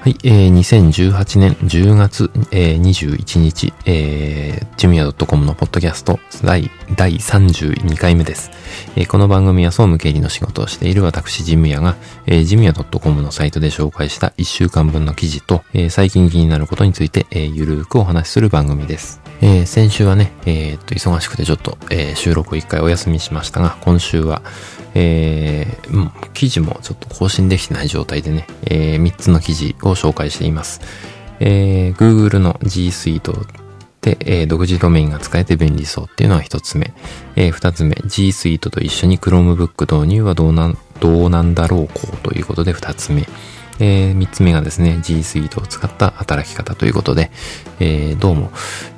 はい、えー、2018年10月、えー、21日、えー、ジムヤ .com のポッドキャスト第第32回目です、えー。この番組は総務経理の仕事をしている私ジムヤが、えー、ジムヤ .com のサイトで紹介した1週間分の記事と、えー、最近気になることについて、えー、ゆるーくお話しする番組です。えー、先週はね、えー、っと、忙しくてちょっと、えー、収録一回お休みしましたが、今週は、えー、記事もちょっと更新できてない状態でね、えー、3つの記事を紹介しています。えー、Google の G Suite で、えー、独自ドメインが使えて便利そうっていうのは1つ目。えー、2つ目、G Suite と一緒に Chromebook 導入はどうなん、どうなんだろうこうということで2つ目。えー、3つ目がですね、G Suite を使った働き方ということで、えー、どうも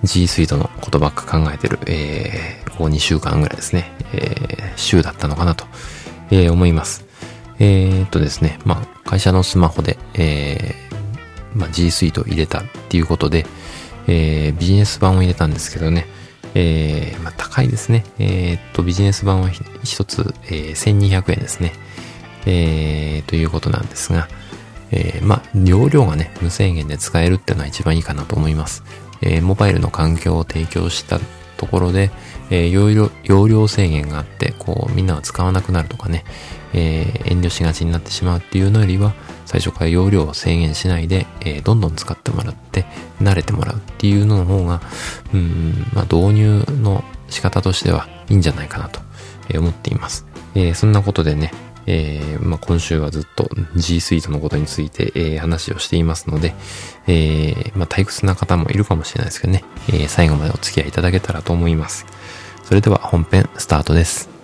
G Suite のことばっか考えてる、えー、ここ2週間ぐらいですね、えー、週だったのかなと、えー、思います。えー、っとですね、まあ、会社のスマホで、えー、まあ、G Suite を入れたっていうことで、えー、ビジネス版を入れたんですけどね、えー、まあ、高いですね。えー、っと、ビジネス版は一つ、えー、1200円ですね。えー、ということなんですが、えー、まあ、容量がね、無制限で使えるっていうのは一番いいかなと思います。えー、モバイルの環境を提供したところで、えー、容量、容量制限があって、こう、みんなが使わなくなるとかね、えー、遠慮しがちになってしまうっていうのよりは、最初から容量を制限しないで、えー、どんどん使ってもらって、慣れてもらうっていうのの方が、うん、まあ、導入の仕方としてはいいんじゃないかなと思っています。えー、そんなことでね、えー、まあ、今週はずっと G スイートのことについて、えー、話をしていますので、えー、まあ、退屈な方もいるかもしれないですけどね、え最後までお付き合いいただけたらと思います。それでは本編スタートです。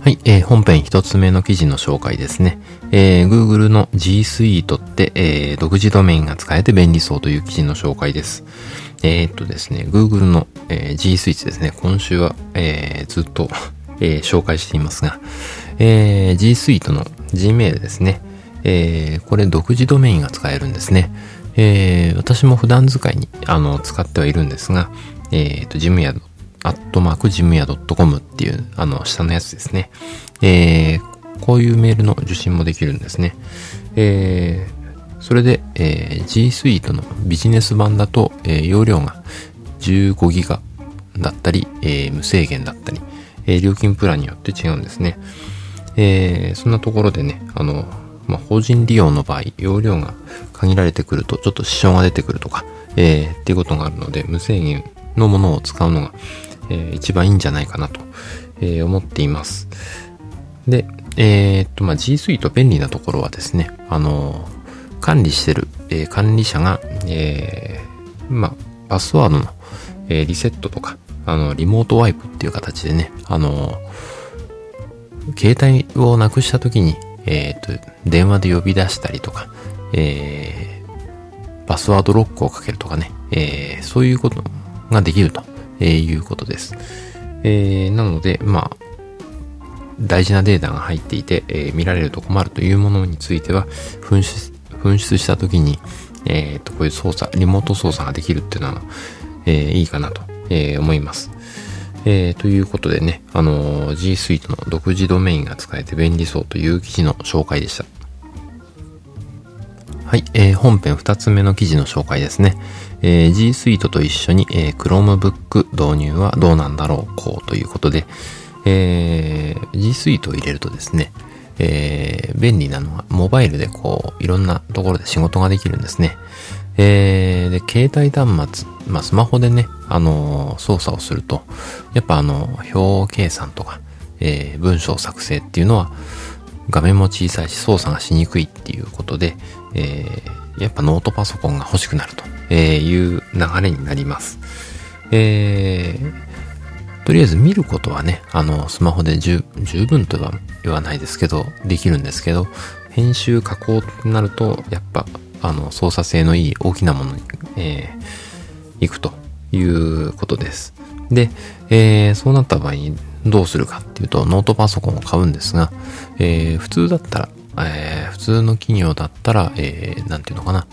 はい、えー、本編一つ目の記事の紹介ですね。えー、Google の G Suite って、えー、独自ドメインが使えて便利そうという記事の紹介です。えー、っとですね、Google の、えー、G Suite ですね、今週は、えー、ずっとえー、紹介していますが、えー、G Suite の Gmail ですね。えー、これ独自ドメインが使えるんですね。えー、私も普段使いに、あの、使ってはいるんですが、えっ、と、ジムヤアットマークジムヤ .com っていう、あの、下のやつですね。えー、こういうメールの受信もできるんですね。えー、それで、えー、G Suite のビジネス版だと、えー、容量が15ギガだったり、えー、無制限だったり、えー、料金プランによって違うんですね。えー、そんなところでね、あの、まあ、法人利用の場合、容量が限られてくると、ちょっと支障が出てくるとか、えー、っていうことがあるので、無制限のものを使うのが、えー、一番いいんじゃないかなと、えー、思っています。で、えー、っと、まあ、G Suite 便利なところはですね、あの管理してる、え管理者が、えまあ、パスワードの、えリセットとか、あの、リモートワイプっていう形でね、あの携帯をなくした時に、えっと、電話で呼び出したりとか、えパスワードロックをかけるとかね、えそういうことができるとえー、いうことです。えー、なので、まあ、大事なデータが入っていて、えー、見られると困るというものについては、紛失、紛失した時に、えっ、と、こういう操作、リモート操作ができるっていうのは、えー、いいかなと、えー、思います。えー、ということでね、あのー、G Suite の独自ドメインが使えて便利そうという記事の紹介でした。はい、えー、本編二つ目の記事の紹介ですね。えー、G Suite と一緒に、えー、Chromebook 導入はどうなんだろう、こうということで、えー、G Suite を入れるとですね、えー、便利なのは、モバイルでこう、いろんなところで仕事ができるんですね。えー、で、携帯端末、まあ、スマホでね、あのー、操作をすると、やっぱあの、表計算とか、えー、文章作成っていうのは、画面も小さいし操作がしにくいっていうことで、えー、やっぱノートパソコンが欲しくなるとえーいう流れになります。えー、とりあえず見ることはね、あの、スマホで十分とは言わないですけど、できるんですけど、編集加工ってなると、やっぱ、あの、操作性のいい大きなものに、えー、行くということです。で、えー、そうなった場合、どうするかっていうと、ノートパソコンを買うんですが、えー、普通だったら、えー、普通の企業だったら、えー、なんていうのかな、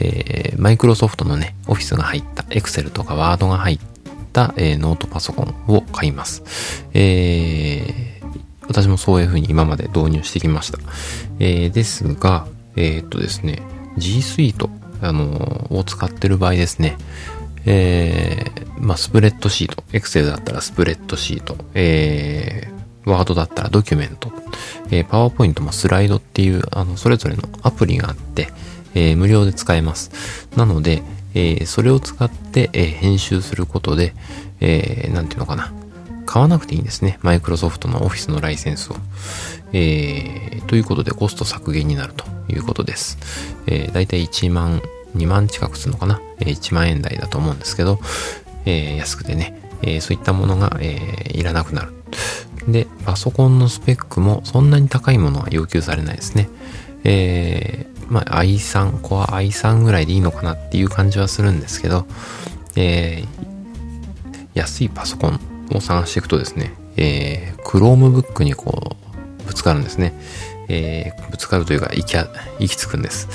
えー、マイクロソフトのね、オフィスが入った、エクセルとかワードが入った、えー、ノートパソコンを買います。えー、私もそういう風に今まで導入してきました。えー、ですが、えー、っとですね、G Suite、あのー、を使ってる場合ですね、えー、まあ、スプレッドシート、Excel だったらスプレッドシート、えー、ワードだったらドキュメント、えー、パワーポイントもスライドっていう、あの、それぞれのアプリがあって、えー、無料で使えます。なので、えー、それを使って、えー、編集することで、えー、なんていうのかな。買わなくていいんですね。マイクロソフトのオフィスのライセンスを。えー、ということでコスト削減になるということです。えー、だいたい1万、2万近くするのかな。えー、1万円台だと思うんですけど、えー、安くてね、えー、そういったものが、えー、いらなくなる。で、パソコンのスペックもそんなに高いものは要求されないですね。えー、まあ、i3、コア i3 ぐらいでいいのかなっていう感じはするんですけど、えー、安いパソコンを探していくとですね、えー、Chromebook にこう、ぶつかるんですね。えー、ぶつかるというか、行き、行き着くんです。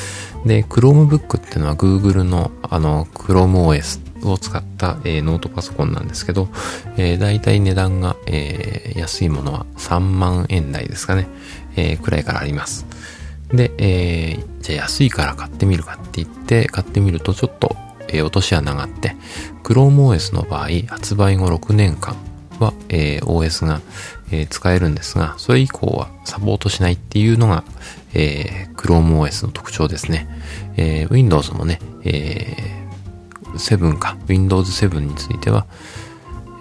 で、Chromebook っていうのは Google のあの、ChromeOS を使った、えー、ノートパソコンなんですけど、えー、大体値段が、えー、安いものは3万円台ですかね、えー、くらいからあります。で、えー、じゃあ安いから買ってみるかって言って買ってみるとちょっと、えー、落とし穴があって、ChromeOS の場合、発売後6年間は、えー、OS が、えー、使えるんですが、それ以降はサポートしないっていうのが、えー、ChromeOS の特徴ですね。えー、Windows もね、えー、7か、Windows 7については、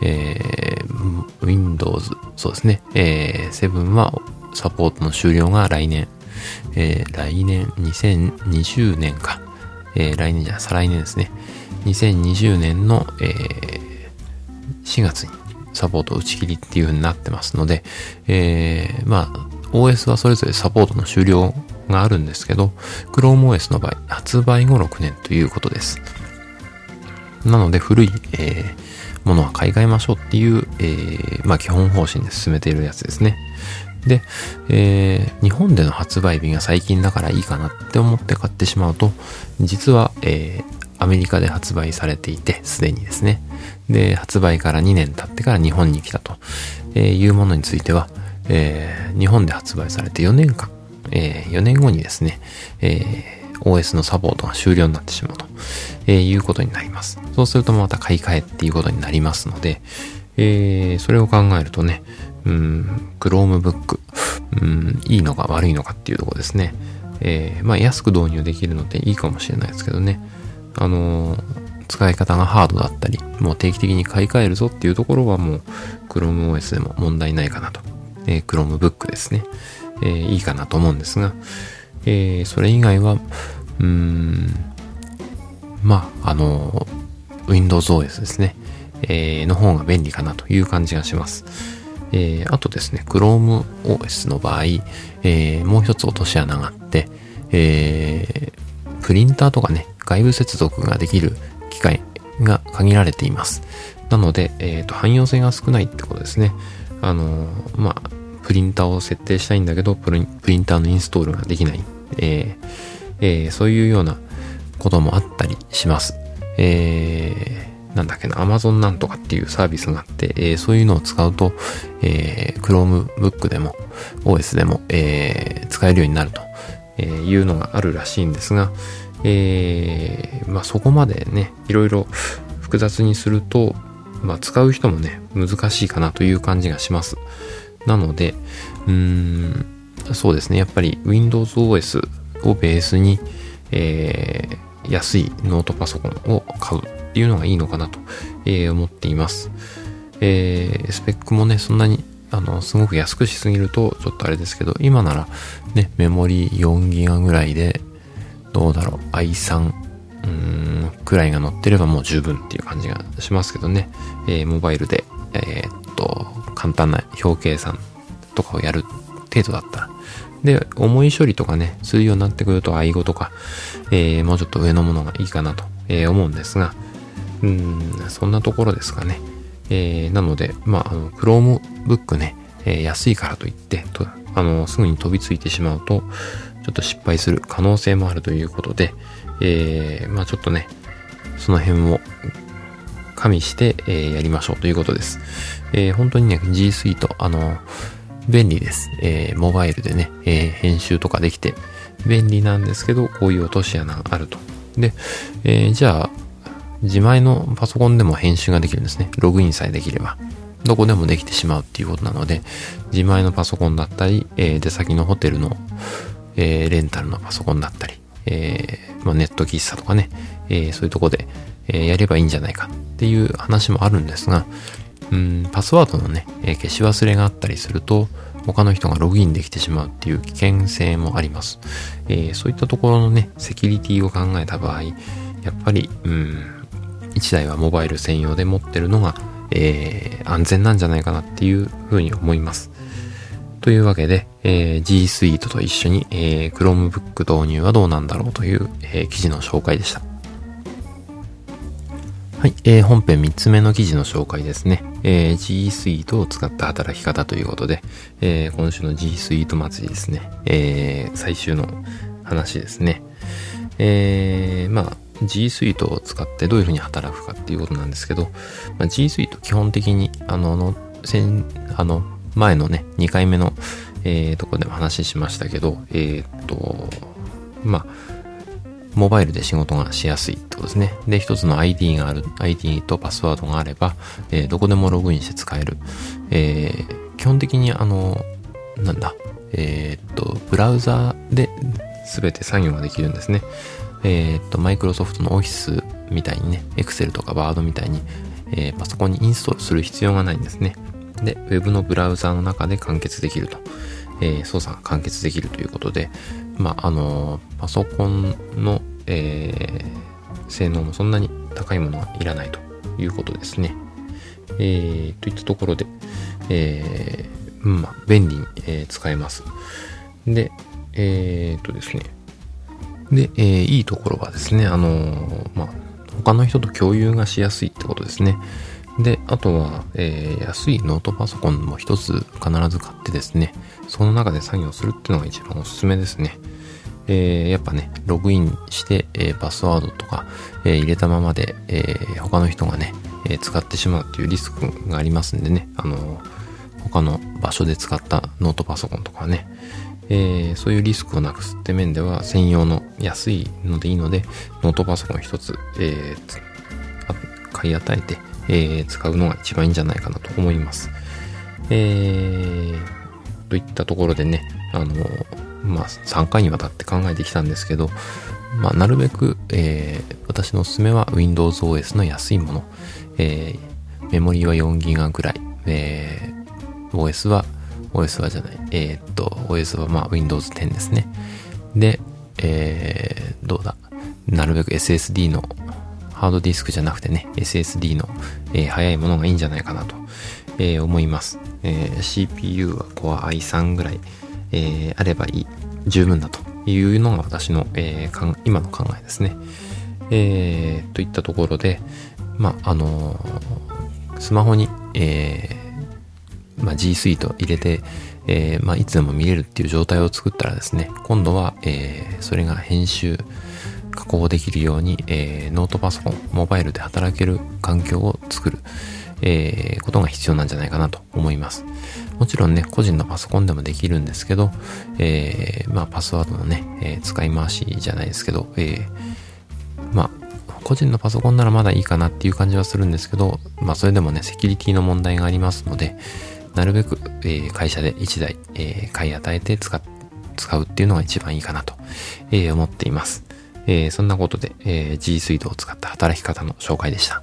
えー、Windows、そうですね、えー、7はサポートの終了が来年、えー、来年、2020年か、えー、来年じゃ、再来年ですね、2020年の、えー、4月にサポート打ち切りっていう風になってますので、えー、まあ、OS はそれぞれサポートの終了があるんですけど、ChromeOS の場合、発売後6年ということです。なので古い、えー、ものは買い替えましょうっていう、えー、まあ基本方針で進めているやつですね。で、えー、日本での発売日が最近だからいいかなって思って買ってしまうと、実は、えー、アメリカで発売されていて、すでにですね。で、発売から2年経ってから日本に来たと、えいうものについては、えー、日本で発売されて4年間、え、4年後にですね、え OS のサポートが終了になってしまうと、え、いうことになります。そうするとまた買い替えっていうことになりますので、えー、それを考えるとね、うん、Chromebook、うん、いいのか悪いのかっていうとこですね。えー、まあ安く導入できるのでいいかもしれないですけどね。あのー、使い方がハードだったり、もう定期的に買い替えるぞっていうところはもう ChromeOS でも問題ないかなと。えー、Chromebook ですね。えー、いいかなと思うんですが、えー、それ以外は、うーん、まあ、あの、Windows OS ですね、えー、の方が便利かなという感じがします。えー、あとですね、Chrome OS の場合、えー、もう一つ落とし穴があって、えー、プリンターとかね、外部接続ができる機械が限られています。なので、えっ、ー、と、汎用性が少ないってことですね。あのまあ、プリンターを設定したいんだけど、プリンターのインストールができない。えーえー、そういうようなこともあったりします。えー、なんだっけな、Amazon なんとかっていうサービスがあって、えー、そういうのを使うと、えー、Chromebook でも OS でも、えー、使えるようになるとえいうのがあるらしいんですが、え、まあそこまでね、いろいろ複雑にすると、まあ使う人もね、難しいかなという感じがします。なので、うん、そうですね。やっぱり Windows OS をベースに、えー、安いノートパソコンを買うっていうのがいいのかなと、えー、思っています。えー、スペックもね、そんなに、あの、すごく安くしすぎるとちょっとあれですけど、今ならね、メモリ4ギガぐらいで、どうだろう、i3、うーん、くらいが乗ってればもう十分っていう感じがしますけどね、えー、モバイルで、えー、っと、簡単な表計算とかをやる程度だったら。で、重い処理とかね、するようになってくると、愛語とか、えー、もうちょっと上のものがいいかなと、えー、思うんですが、うん、そんなところですかね。えー、なので、まあ、あの、Chromebook ね、えー、安いからといって、とあの、すぐに飛びついてしまうと、ちょっと失敗する可能性もあるということで、えー、まあちょっとね、その辺を加味して、えー、やりましょうということです。えー、本当にね、G Suite、あの、便利です。えー、モバイルでね、えー、編集とかできて便利なんですけど、こういう落とし穴があると。で、えー、じゃあ、自前のパソコンでも編集ができるんですね。ログインさえできれば。どこでもできてしまうっていうことなので、自前のパソコンだったり、えー、出先のホテルの、えー、レンタルのパソコンだったり、えー、まあ、ネット喫茶とかね、え、そういうとこで、え、やればいいんじゃないかっていう話もあるんですが、うん、パスワードのね、え、消し忘れがあったりすると、他の人がログインできてしまうっていう危険性もあります。え、そういったところのね、セキュリティを考えた場合、やっぱり、うん、1台はモバイル専用で持ってるのが、えー、安全なんじゃないかなっていうふうに思います。というわけで、えー、G Suite と一緒に、えー、Chromebook 導入はどうなんだろうという、えー、記事の紹介でした。はい、えー、本編3つ目の記事の紹介ですね。えー、G Suite を使った働き方ということで、えー、今週の G Suite 祭りですね。えー、最終の話ですね。えー、まあ、G Suite を使ってどういうふうに働くかっていうことなんですけど、まあ、G Suite 基本的に、あの、の、先、あの、前のね、2回目の、えー、とこでも話しましたけど、えー、っと、まあ、モバイルで仕事がしやすいってことですね。で、一つの ID がある、ID とパスワードがあれば、えー、どこでもログインして使える。えー、基本的にあの、なんだ、えー、っと、ブラウザーで全て作業ができるんですね。えー、っと、マイクロソフトのオフィスみたいにね、Excel とか Word みたいに、えー、パソコンにインストールする必要がないんですね。で、Web のブラウザーの中で完結できると。えー、操作が完結できるということで、まあ、あのー、パソコンの、えー、性能もそんなに高いものはいらないということですね。えー、といったところで、えー、まあ、便利に、えー、使えます。で、えー、っとですね。で、えー、いいところはですね、あのー、まあ、他の人と共有がしやすいってことですね。で、あとは、えー、安いノートパソコンも一つ必ず買ってですね、その中で作業するっていうのが一番おすすめですね。えー、やっぱね、ログインして、えー、パスワードとか、えー、入れたままで、えー、他の人がね、えー、使ってしまうっていうリスクがありますんでね、あの、他の場所で使ったノートパソコンとかね、えー、そういうリスクをなくすって面では専用の安いのでいいので、ノートパソコン一つ、えー、買い与えて、えー、使うのが一番いいんじゃないかなと思います。えー、といったところでね、あの、まあ、3回にわたって考えてきたんですけど、まあ、なるべく、えー、私のおすすめは Windows OS の安いもの。えー、メモリーは 4GB ぐらい。えー、OS は、OS はじゃない。えー、っと、OS はまあ Windows 10ですね。で、えー、どうだ？なるべく SSD のハードディスクじゃなくてね、SSD の、えー、速いものがいいんじゃないかなと、えー、思います。えー、CPU は Core i3 ぐらい、えあればいい、十分だというのが私の、え今の考えですね。えといったところで、まあ、あのスマホに、えまあ、G Suite 入れて、えー、まあ、いつでも見れるっていう状態を作ったらですね、今度は、えー、それが編集、加工できるように、えー、ノートパソコン、モバイルで働ける環境を作る、えー、ことが必要なんじゃないかなと思います。もちろんね、個人のパソコンでもできるんですけど、えー、まあ、パスワードのね、えー、使い回しじゃないですけど、えー、まあ、個人のパソコンならまだいいかなっていう感じはするんですけど、まあ、それでもね、セキュリティの問題がありますので、なるべく、え、会社で1台、え、買い与えて使使うっていうのが一番いいかなと、え、思っています。え、そんなことで、えー、G Suite を使った働き方の紹介でした。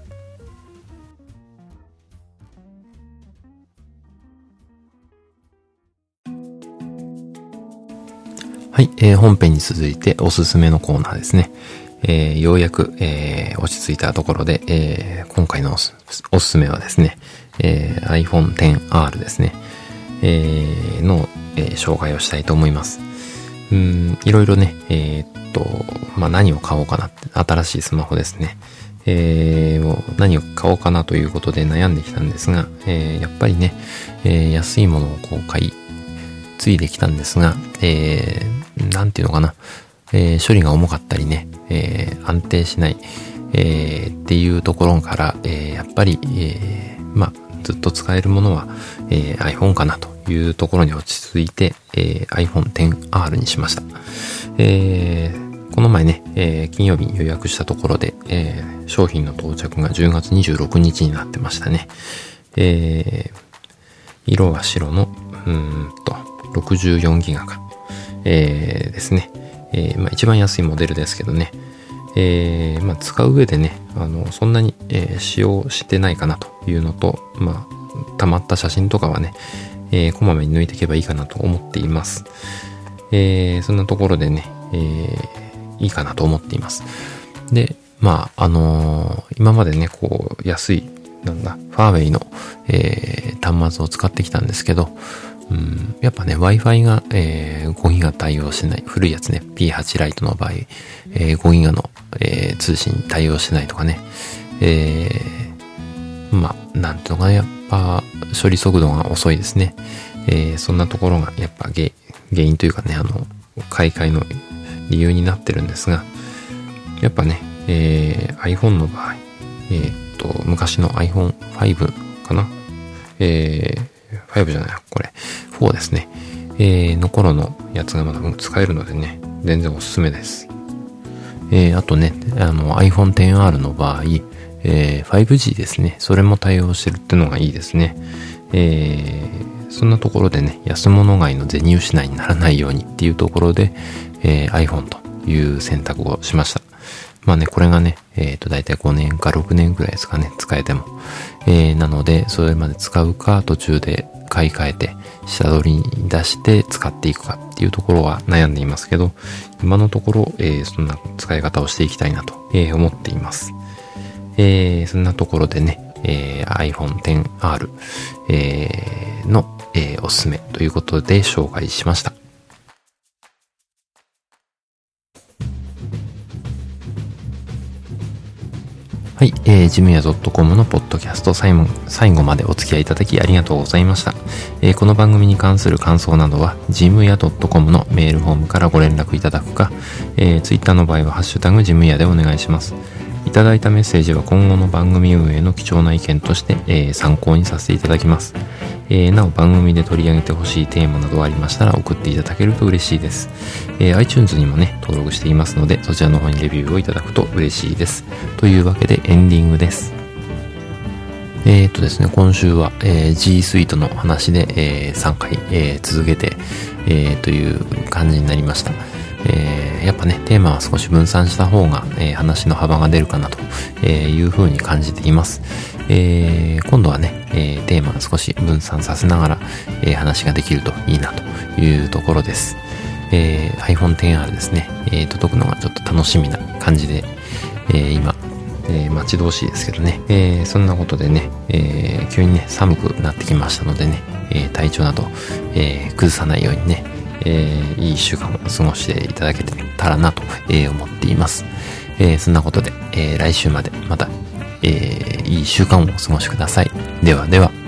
はい、えー、本編に続いておすすめのコーナーですね。えー、ようやく、えー、落ち着いたところで、えー、今回のおすすめはですね、えー、iPhone XR ですね、えー、の、えー、紹介をしたいと思います。うん、いろいろね、えー、っと、まあ、何を買おうかなって、新しいスマホですね。えー、何を買おうかなということで悩んできたんですが、えー、やっぱりね、えー、安いものをこう買い、ついできたんですが、えー、なんていうのかな、えー、処理が重かったりね、えー、安定しない、えー、っていうところから、えー、やっぱり、えー、まあ、ずっと使えるものは、えー、iPhone かなというところに落ち着いて、えー、iPhone XR にしました。えー、この前ね、えー、金曜日に予約したところで、えー、商品の到着が10月26日になってましたね。えー、色は白の、うんと、64ギガか。えー、ですね。えー、まあ一番安いモデルですけどね。えー、まあ使う上でね、あの、そんなに、え、使用してないかなというのと、まあ、溜まった写真とかはね、え、こまめに抜いていけばいいかなと思っています。えー、そんなところでね、え、いいかなと思っています。で、まあ、あの、今までね、こう、安い、なんだ、ファーウェイの、え、端末を使ってきたんですけど、うん、やっぱね、Wi-Fi が、えー、5ギガ対応してない。古いやつね、P8 ライトの場合、えー、5ギガの、えー、通信対応してないとかね。えー、まあ、なんていうのか、やっぱ、処理速度が遅いですね。えー、そんなところが、やっぱ原因というかね、あの、買い替えの理由になってるんですが、やっぱね、えー、iPhone の場合、えー、っと、昔の iPhone5 かなえー、5じゃない、これ、4ですね。えー、の頃のやつがまだ使えるのでね、全然おすすめです。えー、あとね、あの iPhone XR の場合、えー、5G ですね。それも対応してるってのがいいですね。えー、そんなところでね、安物買いの銭失いにならないようにっていうところで、えー、iPhone という選択をしました。まあね、これがね、えっ、ー、と、だいたい5年か6年くらいですかね、使えても。えー、なので、それまで使うか、途中で買い替えて、下取りに出して使っていくかっていうところは悩んでいますけど、今のところ、えー、そんな使い方をしていきたいなと、えー、思っています。えー、そんなところでね、えー、iPhone XR、えー、の、えー、おすすめということで紹介しました。はい、えー、ジムヤ .com のポッドキャスト最後最後までお付き合いいただきありがとうございました。えー、この番組に関する感想などは、ジムヤ .com のメールフォームからご連絡いただくか、えー、ツイッターの場合はハッシュタグジムヤでお願いします。いただいたメッセージは今後の番組運営の貴重な意見として、えー、参考にさせていただきます。えー、なお番組で取り上げてほしいテーマなどありましたら送っていただけると嬉しいです。えー、iTunes にもね、登録していますので、そちらの方にレビューをいただくと嬉しいです。というわけでエンディングです。えー、っとですね、今週は、えー、G Suite の話で、えー、3回、えー、続けて、えー、という感じになりました。えー、やっぱね、テーマは少し分散した方が、えー、話の幅が出るかなというふうに感じています。えー、今度はね、えー、テーマ少し分散させながら、えー、話ができるといいなというところです。えー、iPhone XR ですね、えー、届くのがちょっと楽しみな感じで、えー、今、えー、待ち遠しいですけどね、えー、そんなことでね、えー、急にね、寒くなってきましたのでね、えー、体調など、えー、崩さないようにね、えー、いい一週間を過ごしていただけたらなと、えー、思っています。えー、そんなことで、え、来週までまたえー、いい週間をお過ごしください。ではでは。